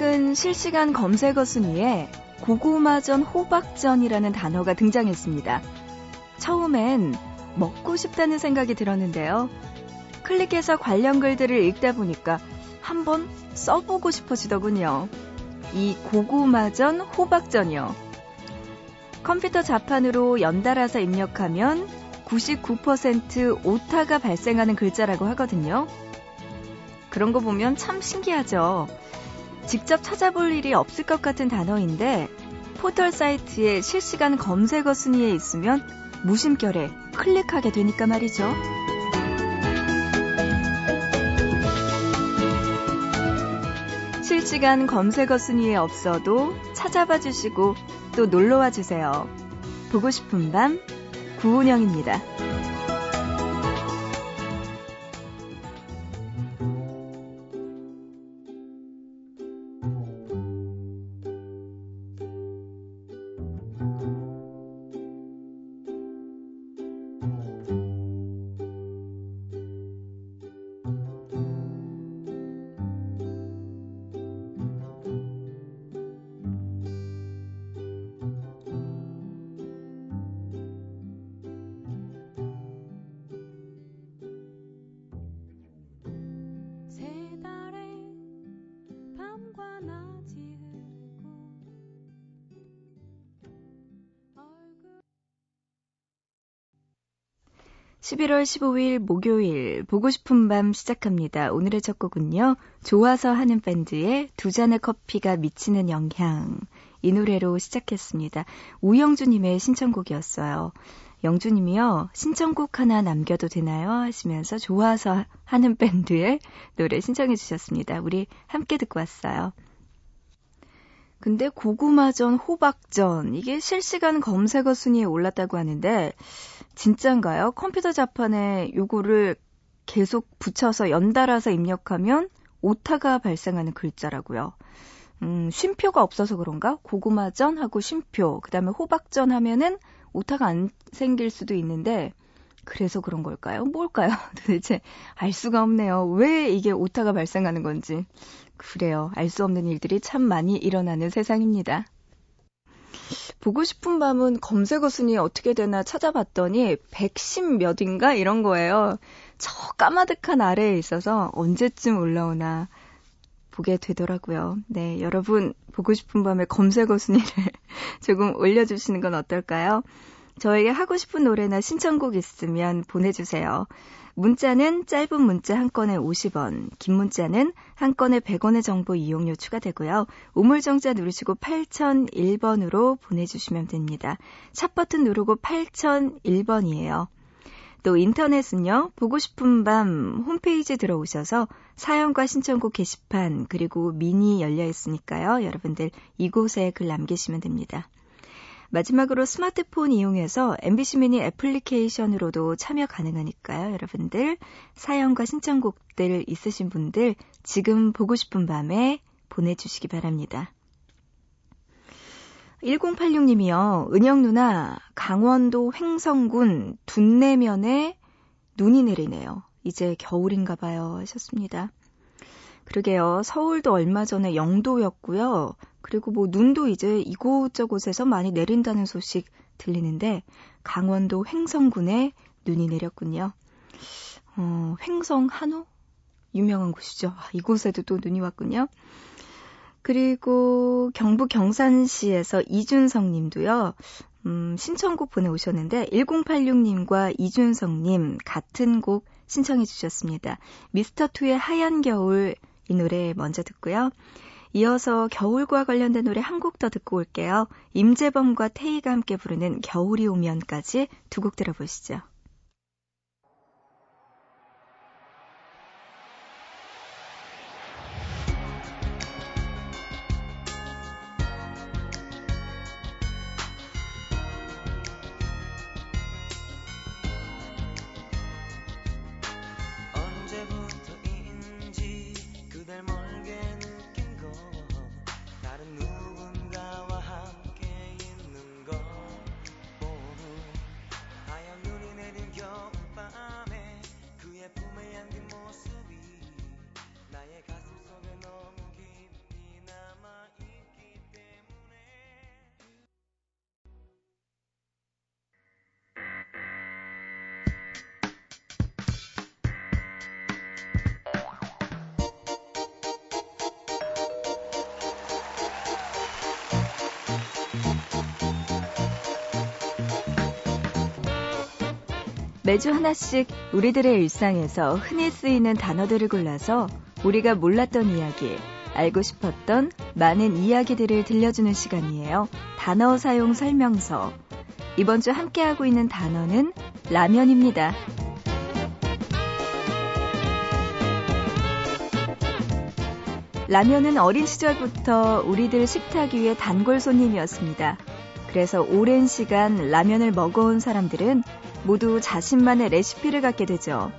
최근 실시간 검색어 순위에 고구마전 호박전이라는 단어가 등장했습니다. 처음엔 먹고 싶다는 생각이 들었는데요. 클릭해서 관련 글들을 읽다 보니까 한번 써보고 싶어지더군요. 이 고구마전 호박전이요. 컴퓨터 자판으로 연달아서 입력하면 99% 오타가 발생하는 글자라고 하거든요. 그런 거 보면 참 신기하죠. 직접 찾아볼 일이 없을 것 같은 단어인데 포털 사이트에 실시간 검색어 순위에 있으면 무심결에 클릭하게 되니까 말이죠. 실시간 검색어 순위에 없어도 찾아봐 주시고 또 놀러와 주세요. 보고 싶은 밤 구은영입니다. 11월 15일 목요일 보고 싶은 밤 시작합니다. 오늘의 첫 곡은요. 좋아서 하는 밴드의 두 잔의 커피가 미치는 영향 이 노래로 시작했습니다. 우영주님의 신청곡이었어요. 영주님이요. 신청곡 하나 남겨도 되나요? 하시면서 좋아서 하는 밴드의 노래 신청해 주셨습니다. 우리 함께 듣고 왔어요. 근데 고구마전, 호박전 이게 실시간 검색어 순위에 올랐다고 하는데 진짠가요? 컴퓨터 자판에 요거를 계속 붙여서 연달아서 입력하면 오타가 발생하는 글자라고요. 음, 쉼표가 없어서 그런가? 고구마전 하고 쉼표, 그 다음에 호박전 하면은 오타가 안 생길 수도 있는데, 그래서 그런 걸까요? 뭘까요? 도대체 알 수가 없네요. 왜 이게 오타가 발생하는 건지. 그래요. 알 수 없는 일들이 참 많이 일어나는 세상입니다. 보고 싶은 밤은 검색어 순위 어떻게 되나 찾아봤더니 110 몇인가 이런 거예요. 저 까마득한 아래에 있어서 언제쯤 올라오나 보게 되더라고요. 네, 여러분 보고 싶은 밤에 검색어 순위를 조금 올려주시는 건 어떨까요? 저에게 하고 싶은 노래나 신청곡 있으면 보내주세요. 문자는 짧은 문자 한 건에 50원, 긴 문자는 한 건에 100원의 정보 이용료 추가되고요. 우물정자 누르시고 8001번으로 보내주시면 됩니다. 샵 버튼 누르고 8001번이에요. 또 인터넷은요, 보고 싶은 밤 홈페이지 들어오셔서 사연과 신청곡 게시판, 그리고 미니 열려 있으니까요. 여러분들 이곳에 글 남기시면 됩니다. 마지막으로 스마트폰 이용해서 MBC 미니 애플리케이션으로도 참여 가능하니까요. 여러분들 사연과 신청곡들 있으신 분들 지금 보고 싶은 밤에 보내주시기 바랍니다. 1086님이요. 은영 누나, 강원도 횡성군 둔내면에 눈이 내리네요. 이제 겨울인가 봐요. 하셨습니다. 그러게요. 서울도 얼마 전에 영도였고요. 그리고 뭐 눈도 이제 이곳저곳에서 많이 내린다는 소식 들리는데 강원도 횡성군에 눈이 내렸군요. 어, 횡성 한우? 유명한 곳이죠. 아, 이곳에도 또 눈이 왔군요. 그리고 경북 경산시에서 이준성 님도요. 음, 신청곡 보내오셨는데 1086님과 이준성 님 같은 곡 신청해 주셨습니다. 미스터2의 하얀 겨울 이 노래 먼저 듣고요. 이어서 겨울과 관련된 노래 한 곡 더 듣고 올게요. 임재범과 태희가 함께 부르는 겨울이 오면까지 두 곡 들어보시죠. 매주 하나씩 우리들의 일상에서 흔히 쓰이는 단어들을 골라서 우리가 몰랐던 이야기, 알고 싶었던 많은 이야기들을 들려주는 시간이에요. 단어 사용 설명서. 이번 주 함께하고 있는 단어는 라면입니다. 라면은 어린 시절부터 우리들 식탁 위의 단골 손님이었습니다. 그래서 오랜 시간 라면을 먹어온 사람들은 모두 자신만의 레시피를 갖게 되죠.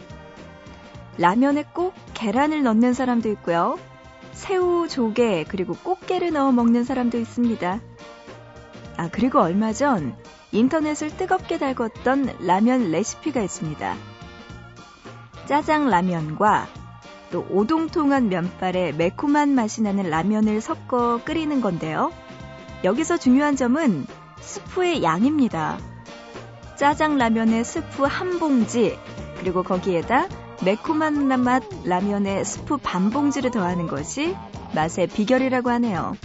라면에 꼭 계란을 넣는 사람도 있고요. 새우, 조개, 그리고 꽃게를 넣어 먹는 사람도 있습니다. 아, 그리고 얼마 전 인터넷을 뜨겁게 달궜던 라면 레시피가 있습니다. 짜장 라면과 또 오동통한 면발에 매콤한 맛이 나는 라면을 섞어 끓이는 건데요. 여기서 중요한 점은 스프의 양입니다. 짜장 라면에 스프 한 봉지, 그리고 거기에다 매콤한 맛 라면에 스프 반 봉지를 더하는 것이 맛의 비결이라고 하네요.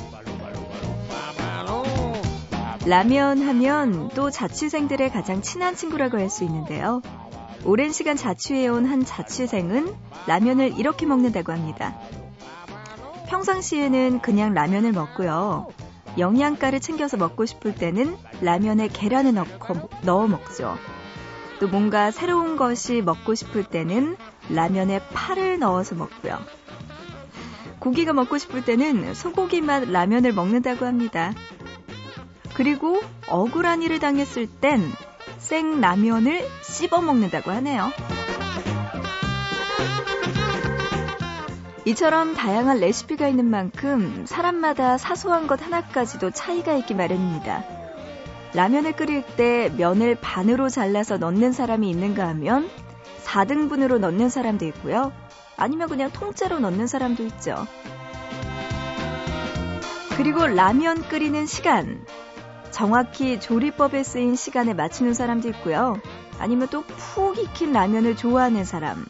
라면 하면 또 자취생들의 가장 친한 친구라고 할 수 있는데요. 오랜 시간 자취해온 한 자취생은 라면을 이렇게 먹는다고 합니다. 평상시에는 그냥 라면을 먹고요. 영양가를 챙겨서 먹고 싶을 때는 라면에 계란을 넣고, 넣어 먹죠. 또 뭔가 새로운 것이 먹고 싶을 때는 라면에 파를 넣어서 먹고요. 고기가 먹고 싶을 때는 소고기 맛 라면을 먹는다고 합니다. 그리고 억울한 일을 당했을 땐 생 라면을 씹어 먹는다고 하네요. 이처럼 다양한 레시피가 있는 만큼 사람마다 사소한 것 하나까지도 차이가 있기 마련입니다. 라면을 끓일 때 면을 반으로 잘라서 넣는 사람이 있는가 하면 4등분으로 넣는 사람도 있고요. 아니면 그냥 통째로 넣는 사람도 있죠. 그리고 라면 끓이는 시간. 정확히 조리법에 쓰인 시간에 맞추는 사람도 있고요. 아니면 또 푹 익힌 라면을 좋아하는 사람.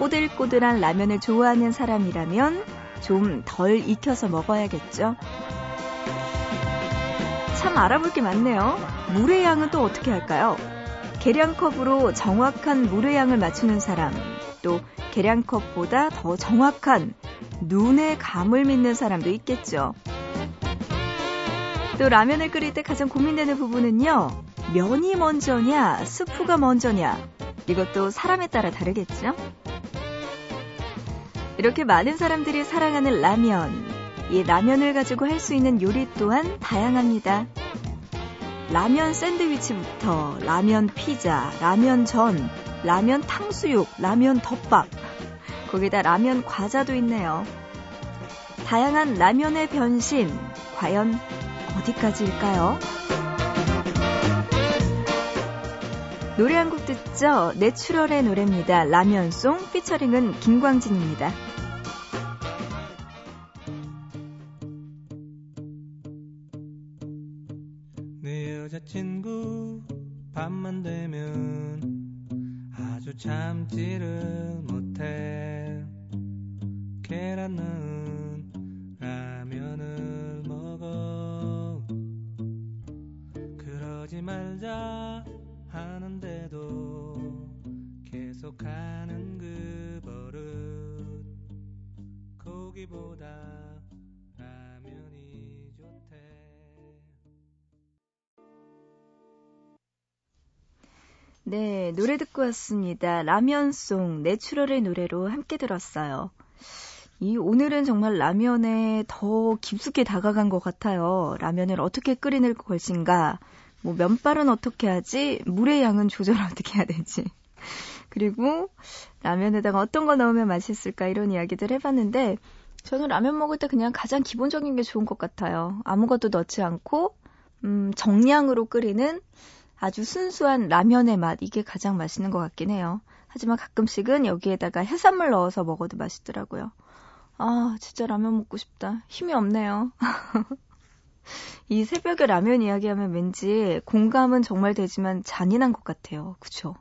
꼬들꼬들한 라면을 좋아하는 사람이라면 좀 덜 익혀서 먹어야겠죠. 참 알아볼 게 많네요. 물의 양은 또 어떻게 할까요? 계량컵으로 정확한 물의 양을 맞추는 사람, 또 계량컵보다 더 정확한 눈의 감을 믿는 사람도 있겠죠. 또 라면을 끓일 때 가장 고민되는 부분은요. 면이 먼저냐, 스프가 먼저냐. 이것도 사람에 따라 다르겠죠? 이렇게 많은 사람들이 사랑하는 라면. 이 라면을 가지고 할 수 있는 요리 또한 다양합니다. 라면 샌드위치부터 라면 피자, 라면 전, 라면 탕수육, 라면 덮밥. 거기다 라면 과자도 있네요. 다양한 라면의 변신, 과연 어디까지일까요? 노래 한 곡 듣죠? 내추럴의 노래입니다. 라면송 피처링은 김광진입니다. 내 여자친구 밤만 되면 아주 참지를 왔습니다. 라면송 내추럴의 노래로 함께 들었어요. 이 오늘은 정말 라면에 더 깊숙이 다가간 것 같아요. 라면을 어떻게 끓이는 것인가, 뭐 면발은 어떻게 하지? 물의 양은 조절 어떻게 해야 되지? 그리고 라면에다가 어떤 거 넣으면 맛있을까 이런 이야기들 해봤는데 저는 라면 먹을 때 그냥 가장 기본적인 게 좋은 것 같아요. 아무것도 넣지 않고 음, 정량으로 끓이는 아주 순수한 라면의 맛 이게 가장 맛있는 것 같긴 해요. 하지만 가끔씩은 여기에다가 해산물 넣어서 먹어도 맛있더라고요. 아 진짜 라면 먹고 싶다. 힘이 없네요. 이 새벽에 라면 이야기하면 왠지 공감은 정말 되지만 잔인한 것 같아요. 그쵸?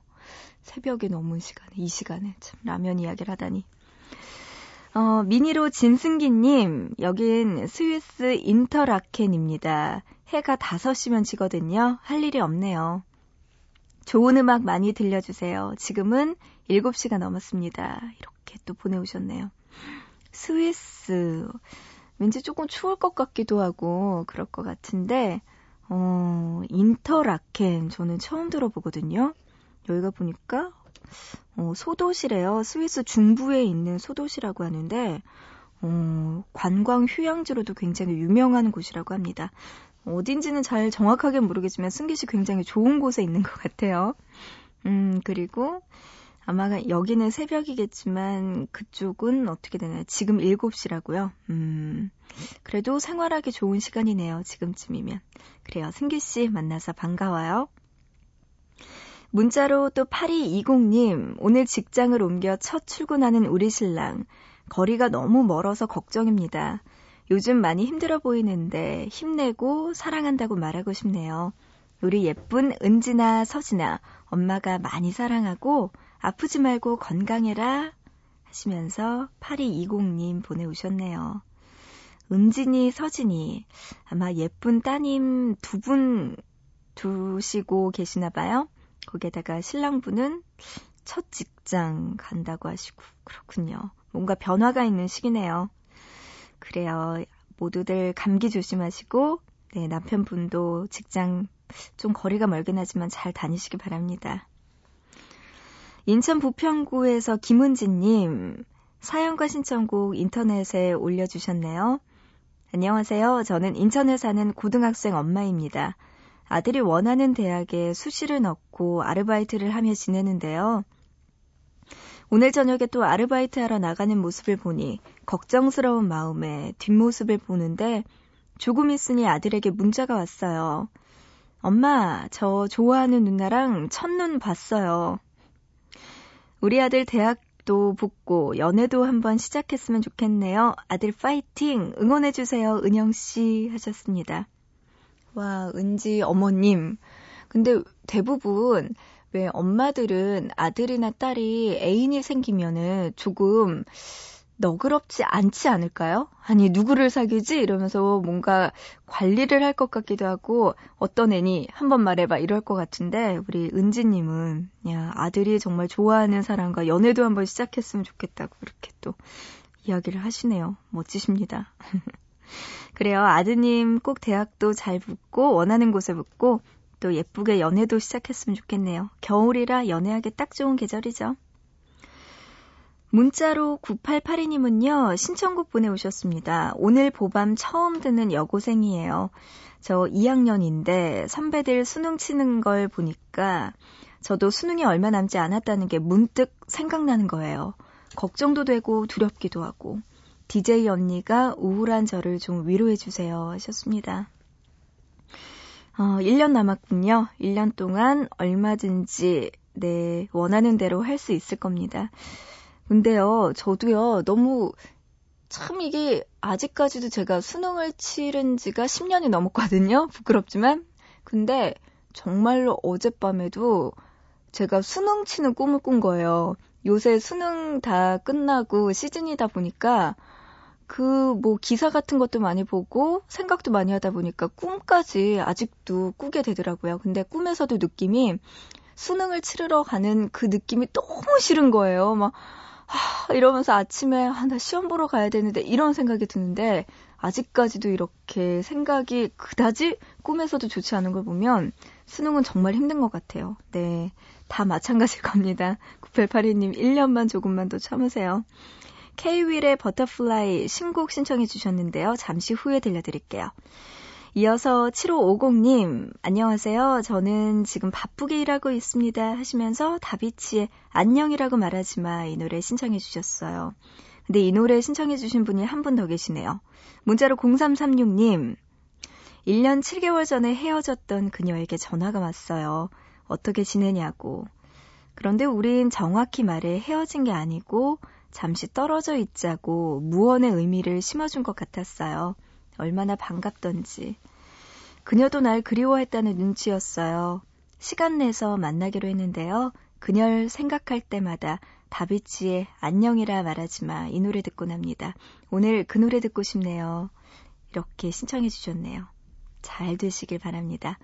새벽에 넘은 시간에, 이 시간에 참 라면 이야기를 하다니. 어, 미니로 진승기님, 여긴 스위스 인터라켄입니다. 해가 5시면 지거든요. 할 일이 없네요. 좋은 음악 많이 들려주세요. 지금은 7시가 넘었습니다. 이렇게 또 보내오셨네요. 스위스. 왠지 조금 추울 것 같기도 하고, 그럴 것 같은데, 어, 인터라켄. 저는 처음 들어보거든요. 여기가 보니까, 어, 소도시래요. 스위스 중부에 있는 소도시라고 하는데, 어, 관광 휴양지로도 굉장히 유명한 곳이라고 합니다. 어딘지는 잘 정확하게 모르겠지만 승기 씨 굉장히 좋은 곳에 있는 것 같아요. 음, 그리고 아마 여기는 새벽이겠지만 그쪽은 어떻게 되나요? 지금 7시라고요. 음, 그래도 생활하기 좋은 시간이네요. 지금쯤이면. 그래요. 승기 씨 만나서 반가워요. 문자로 또 8220님, 오늘 직장을 옮겨 첫 출근하는 우리 신랑. 거리가 너무 멀어서 걱정입니다. 요즘 많이 힘들어 보이는데 힘내고 사랑한다고 말하고 싶네요. 우리 예쁜 은지나 서진아, 엄마가 많이 사랑하고 아프지 말고 건강해라 하시면서 8220님 보내오셨네요. 은진이, 서진이, 아마 예쁜 따님 두 분 두시고 계시나 봐요. 거기에다가 신랑분은 첫 직장 간다고 하시고, 그렇군요. 뭔가 변화가 있는 시기네요. 그래요. 모두들 감기 조심하시고, 네, 남편분도 직장 좀 거리가 멀긴 하지만 잘 다니시기 바랍니다. 인천 부평구에서 김은지님, 사연과 신청곡 인터넷에 올려주셨네요. 안녕하세요. 저는 인천에 사는 고등학생 엄마입니다. 아들이 원하는 대학에 수시를 넣고 아르바이트를 하며 지내는데요. 오늘 저녁에 또 아르바이트 하러 나가는 모습을 보니 걱정스러운 마음에 뒷모습을 보는데 조금 있으니 아들에게 문자가 왔어요. 엄마, 저 좋아하는 누나랑 첫눈 봤어요. 우리 아들 대학도 붙고 연애도 한번 시작했으면 좋겠네요. 아들 파이팅! 응원해주세요. 은영씨 하셨습니다. 와, 은지 어머님. 근데 대부분 왜 엄마들은 아들이나 딸이 애인이 생기면은 조금 너그럽지 않지 않을까요? 아니, 누구를 사귀지? 이러면서 뭔가 관리를 할 것 같기도 하고, 어떤 애니? 한번 말해봐. 이럴 것 같은데, 우리 은지님은, 야, 아들이 정말 좋아하는 사람과 연애도 한번 시작했으면 좋겠다고, 이렇게 또 이야기를 하시네요. 멋지십니다. 그래요. 아드님 꼭 대학도 잘 붙고, 원하는 곳에 붙고, 또 예쁘게 연애도 시작했으면 좋겠네요. 겨울이라 연애하기 딱 좋은 계절이죠. 문자로 9882님은요, 신청곡 보내오셨습니다. 오늘 보밤 처음 듣는 여고생이에요. 저 2학년인데 선배들 수능 치는 걸 보니까 저도 수능이 얼마 남지 않았다는 게 문득 생각나는 거예요. 걱정도 되고 두렵기도 하고. DJ 언니가 우울한 저를 좀 위로해주세요 하셨습니다. 어, 1년 남았군요. 1년 동안 얼마든지, 네, 원하는 대로 할 수 있을 겁니다. 근데요, 저도요, 너무, 참 이게, 아직까지도 제가 수능을 치른 지가 10년이 넘었거든요. 부끄럽지만. 근데, 정말로 어젯밤에도 제가 수능 치는 꿈을 꾼 거예요. 요새 수능 다 끝나고 시즌이다 보니까, 그 뭐 기사 같은 것도 많이 보고 생각도 많이 하다 보니까 꿈까지 아직도 꾸게 되더라고요. 근데 꿈에서도 느낌이 수능을 치르러 가는 그 느낌이 너무 싫은 거예요. 막 하, 이러면서 아침에 아, 나 시험 보러 가야 되는데 이런 생각이 드는데 아직까지도 이렇게 생각이 그다지 꿈에서도 좋지 않은 걸 보면 수능은 정말 힘든 것 같아요. 네. 다 마찬가지일 겁니다. 9882님 1년만 조금만 더 참으세요. K-윌의 Butterfly 신곡 신청해 주셨는데요. 잠시 후에 들려드릴게요. 이어서 7550님, 안녕하세요. 저는 지금 바쁘게 일하고 있습니다. 하시면서 다비치의 안녕이라고 말하지 마. 이 노래 신청해 주셨어요. 근데 이 노래 신청해 주신 분이 한 분 더 계시네요. 문자로 0336님, 1년 7개월 전에 헤어졌던 그녀에게 전화가 왔어요. 어떻게 지내냐고. 그런데 우린 정확히 말해 헤어진 게 아니고 잠시 떨어져 있자고 무언의 의미를 심어준 것 같았어요. 얼마나 반갑던지. 그녀도 날 그리워했다는 눈치였어요. 시간 내서 만나기로 했는데요. 그녀를 생각할 때마다 다비치의 안녕이라 말하지 마. 이 노래 듣고 납니다. 오늘 그 노래 듣고 싶네요. 이렇게 신청해 주셨네요. 잘 되시길 바랍니다.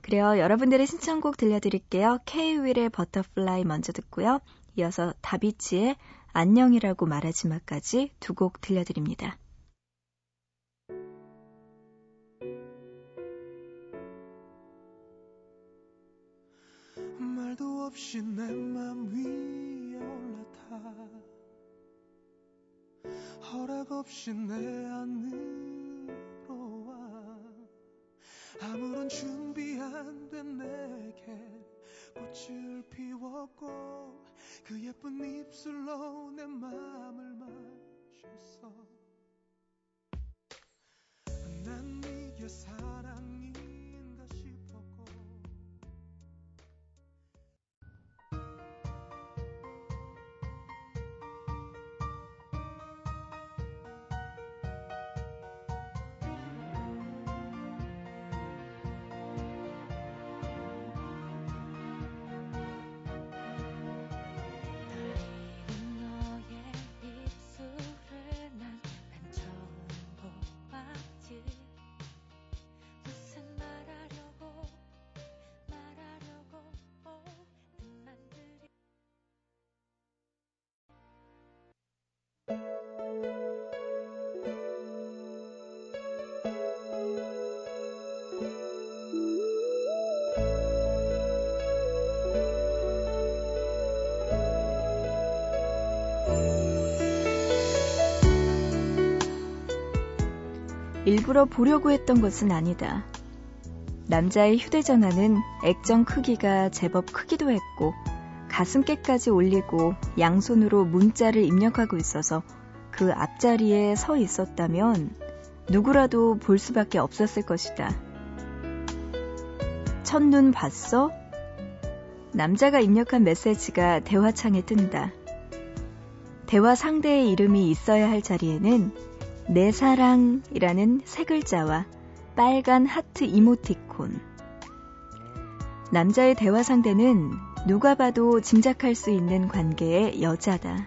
그래요. 여러분들의 신청곡 들려드릴게요. K-윌의 Butterfly 먼저 듣고요. 이어서 다비치의 안녕이라고 말하지 마까지 두 곡 들려드립니다. 말도 없이 내 맘 위에 올라타 허락 없이 내 안으로 와 아무런 준비 안 된 내게 꽃을 피웠고 그 예쁜 입술로 내 맘을 마셨어. 난 네게 사 일부러 보려고 했던 것은 아니다. 남자의 휴대전화는 액정 크기가 제법 크기도 했고 가슴께까지 올리고 양손으로 문자를 입력하고 있어서 그 앞자리에 서 있었다면 누구라도 볼 수밖에 없었을 것이다. 첫눈 봤어? 남자가 입력한 메시지가 대화창에 뜬다. 대화 상대의 이름이 있어야 할 자리에는 내 사랑이라는 세 글자와 빨간 하트 이모티콘. 남자의 대화 상대는 누가 봐도 짐작할 수 있는 관계의 여자다.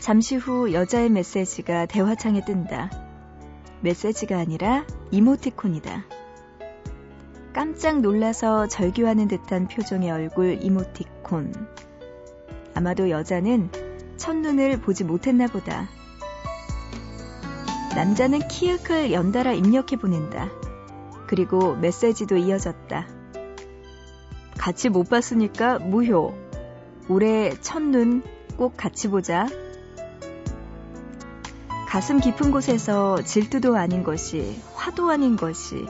잠시 후 여자의 메시지가 대화창에 뜬다. 메시지가 아니라 이모티콘이다. 깜짝 놀라서 절규하는 듯한 표정의 얼굴 이모티콘. 아마도 여자는 첫눈을 보지 못했나 보다. 남자는 키읔을 연달아 입력해 보낸다. 그리고 메시지도 이어졌다. 같이 못 봤으니까 무효. 올해 첫눈 꼭 같이 보자. 가슴 깊은 곳에서 질투도 아닌 것이, 화도 아닌 것이,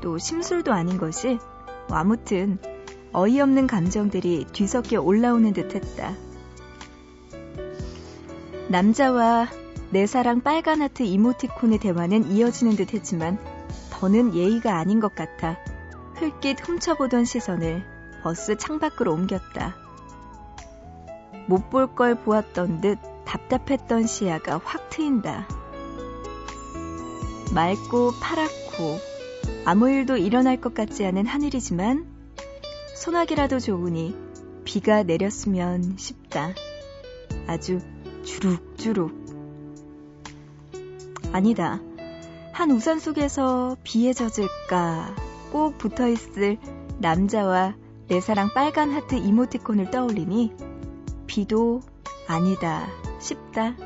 또 심술도 아닌 것이, 뭐 아무튼 어이없는 감정들이 뒤섞여 올라오는 듯 했다. 남자와 내 사랑 빨간 하트 이모티콘의 대화는 이어지는 듯 했지만 더는 예의가 아닌 것 같아 흘낏 훔쳐보던 시선을 버스 창밖으로 옮겼다. 못 볼 걸 보았던 듯 답답했던 시야가 확 트인다. 맑고 파랗고 아무 일도 일어날 것 같지 않은 하늘이지만 소나기라도 좋으니 비가 내렸으면 싶다. 아주 주룩주룩. 아니다. 한 우산 속에서 비에 젖을까 꼭 붙어 있을 남자와 내 사랑 빨간 하트 이모티콘을 떠올리니 비도 아니다 싶다.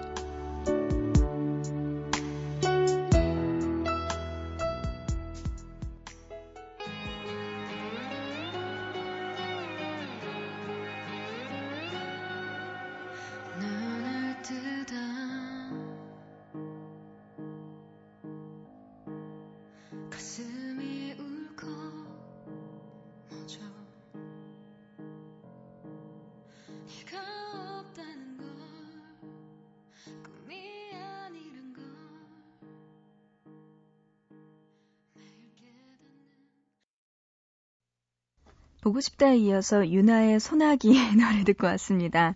보고 싶다에 이어서 유나의 소나기 노래 듣고 왔습니다.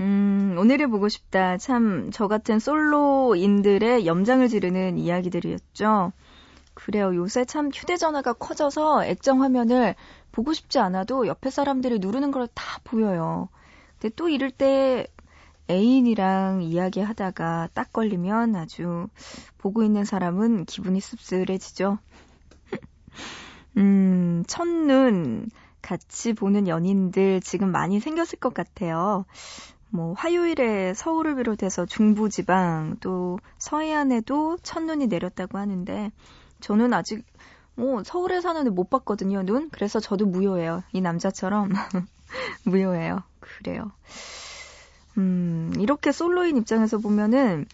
음, 오늘을 보고 싶다. 참, 저 같은 솔로인들의 염장을 지르는 이야기들이었죠. 그래요. 요새 참 휴대전화가 커져서 액정 화면을 보고 싶지 않아도 옆에 사람들이 누르는 걸 다 보여요. 근데 또 이럴 때 애인이랑 이야기하다가 딱 걸리면 아주 보고 있는 사람은 기분이 씁쓸해지죠. 음, 첫눈 같이 보는 연인들 지금 많이 생겼을 것 같아요. 뭐 화요일에 서울을 비롯해서 중부지방 또 서해안에도 첫눈이 내렸다고 하는데 저는 아직 뭐 서울에 사는데 못 봤거든요 눈. 그래서 저도 무효예요. 이 남자처럼 무효예요. 그래요. 음 이렇게 솔로인 입장에서 보면은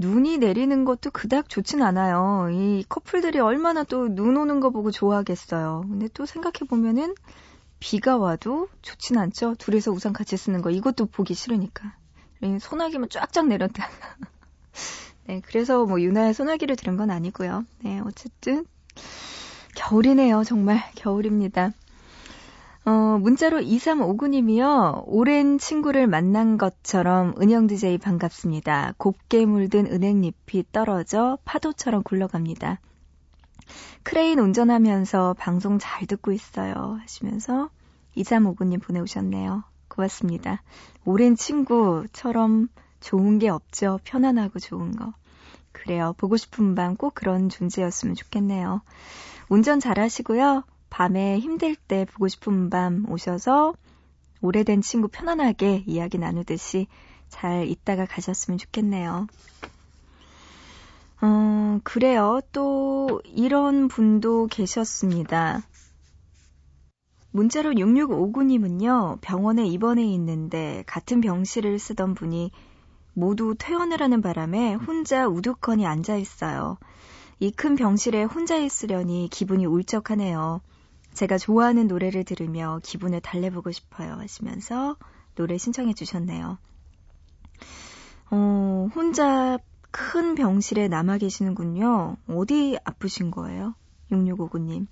눈이 내리는 것도 그닥 좋진 않아요 이 커플들이 얼마나 또 눈 오는 거 보고 좋아하겠어요 근데 또 생각해 보면은 비가 와도 좋진 않죠. 둘이서 우산 같이 쓰는 거 이것도 보기 싫으니까. 소나기만 쫙쫙 내렸다. 네, 그래서 뭐 유나의 소나기를 들은 건 아니고요. 네, 어쨌든 겨울이네요. 정말 겨울입니다. 어, 문자로 2359님이요. 오랜 친구를 만난 것처럼 은영 DJ 반갑습니다. 곱게 물든 은행잎이 떨어져 파도처럼 굴러갑니다. 크레인 운전하면서 방송 잘 듣고 있어요. 하시면서 2359님 보내오셨네요. 고맙습니다. 오랜 친구처럼 좋은 게 없죠. 편안하고 좋은 거. 그래요. 보고 싶은 밤 꼭 그런 존재였으면 좋겠네요. 운전 잘 하시고요. 밤에 힘들 때 보고 싶은 밤 오셔서 오래된 친구 편안하게 이야기 나누듯이 잘 있다가 가셨으면 좋겠네요. 어, 그래요. 또 이런 분도 계셨습니다. 문자로 6659님은요, 병원에 입원해 있는데 같은 병실을 쓰던 분이 모두 퇴원을 하는 바람에 혼자 우두커니 앉아 있어요. 이 큰 병실에 혼자 있으려니 기분이 울적하네요. 제가 좋아하는 노래를 들으며 기분을 달래보고 싶어요 하시면서 노래 신청해 주셨네요. 어, 혼자 큰 병실에 남아 계시는군요. 어디 아프신 거예요? 6659님.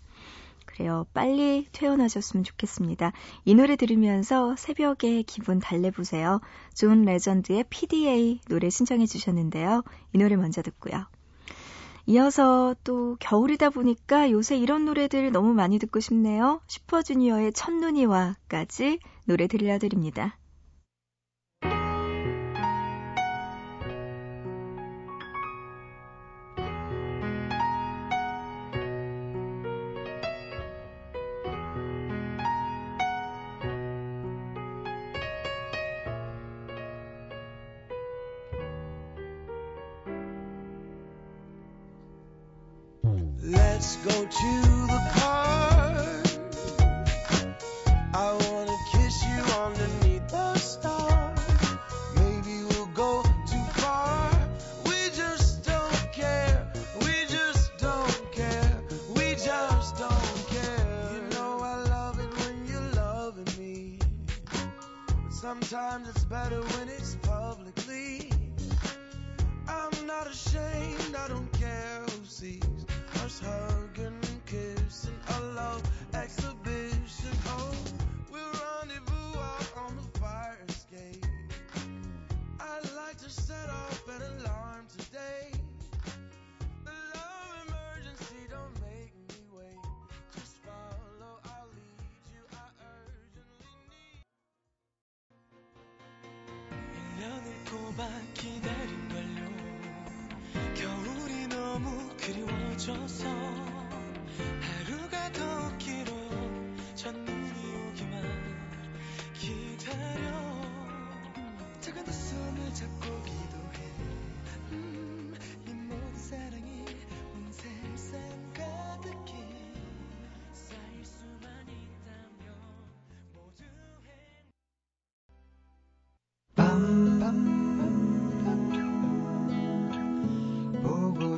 그래요. 빨리 퇴원하셨으면 좋겠습니다. 이 노래 들으면서 새벽에 기분 달래보세요. 존 레전드의 PDA 노래 신청해 주셨는데요. 이 노래 먼저 듣고요. 이어서 또 겨울이다 보니까 요새 이런 노래들 너무 많이 듣고 싶네요. 슈퍼주니어의 첫눈이 와까지 노래 들려드립니다. Let's go to the park.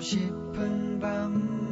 싶은 밤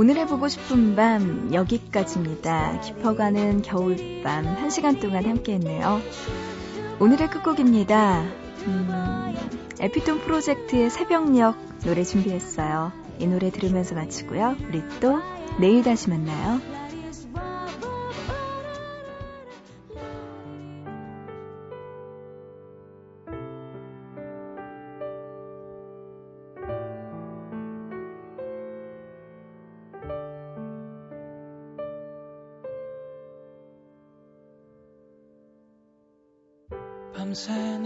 오늘 해보고 싶은 밤 여기까지입니다. 깊어가는 겨울밤 한 시간 동안 함께했네요. 오늘의 끝곡입니다. 음, 에피톤 프로젝트의 새벽녘 노래 준비했어요. 이 노래 들으면서 마치고요. 우리 또 내일 다시 만나요. 밤